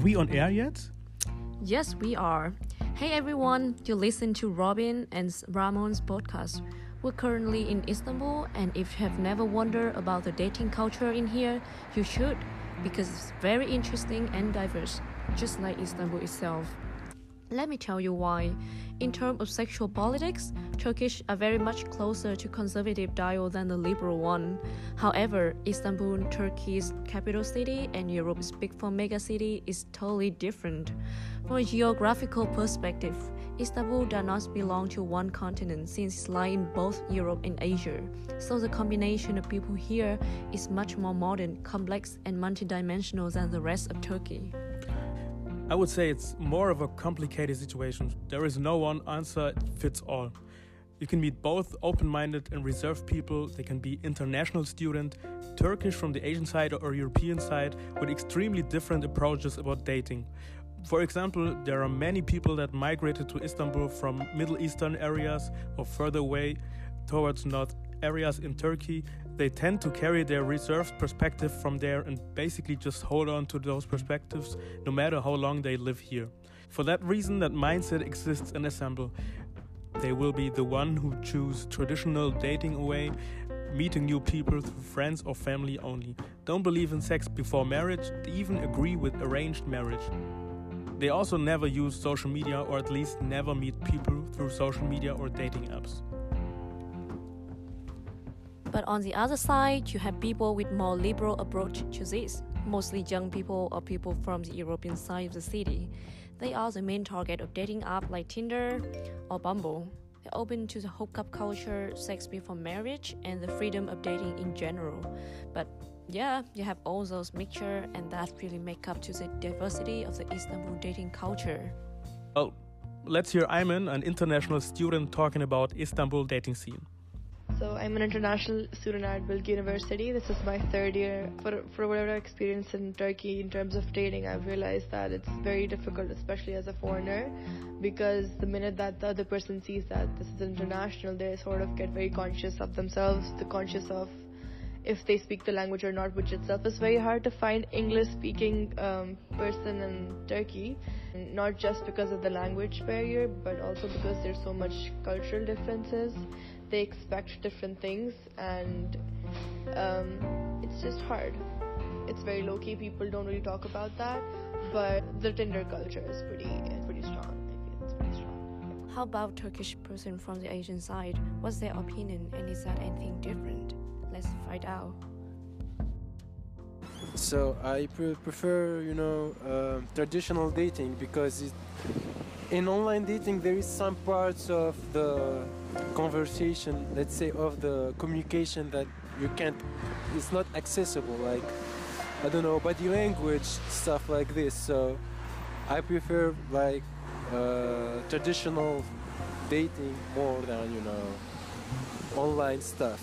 we on air yet? Yes, we are. Hey everyone, you listen to Robin and Ramon's podcast. We're currently in Istanbul, and if you have never wondered about the dating culture in here, you should, because it's very interesting and diverse, just like Istanbul itself. Let me tell you why. In terms of sexual politics, Turkish are very much closer to conservative dial than the liberal one. However, Istanbul, Turkey's capital city, and Europe's big four mega city is totally different. From a geographical perspective, Istanbul does not belong to one continent since it's lying in both Europe and Asia. So the combination of people here is much more modern, complex, and multidimensional than the rest of Turkey. I would say it's more of a complicated situation. There is no one answer fits all. You can meet both open-minded and reserved people. They can be international student, Turkish from the Asian side or European side, with extremely different approaches about dating. For example, there are many people that migrated to Istanbul from Middle Eastern areas or further away towards north areas in Turkey they tend to carry their reserved perspective from there and basically just hold on to those perspectives no matter how long they live here. For that reason, that mindset exists in Istanbul. They will be the one who choose traditional dating away, meeting new people through friends or family only. Don't believe in sex before marriage, they even agree with arranged marriage. They also never use social media or at least never meet people through social media or dating apps. But on the other side, you have people with more liberal approach to this, mostly young people or people from the European side of the city. They are the main target of dating app like Tinder or Bumble. They're open to the hookup culture, sex before marriage, and the freedom of dating in general. But yeah, you have all those mixture, and that really make up to the diversity of the Istanbul dating culture. Well, let's hear Ayman, an international student, talking about Istanbul dating scene. So I'm an international student at Bilgi University. This is my third year. For for whatever I experienced in Turkey in terms of dating, I've realized that it's very difficult, especially as a foreigner, because the minute that the other person sees that this is international, they sort of get very conscious of themselves, the conscious of if they speak the language or not, which itself is very hard to find English speaking um, person in Turkey. Not just because of the language barrier, but also because there's so much cultural differences. They expect different things and um, it's just hard. It's very low key people don't really talk about that but the tinder culture is pretty pretty strong. It's pretty strong. How about turkish person from the asian side? What's their opinion and is that anything different find out. So i pre- prefer you know uh, traditional dating because it, in online dating there is some parts of the conversation let's say of the communication that you can't it's not accessible like i don't know body language stuff like this. So i prefer like uh, traditional dating more than you know online stuff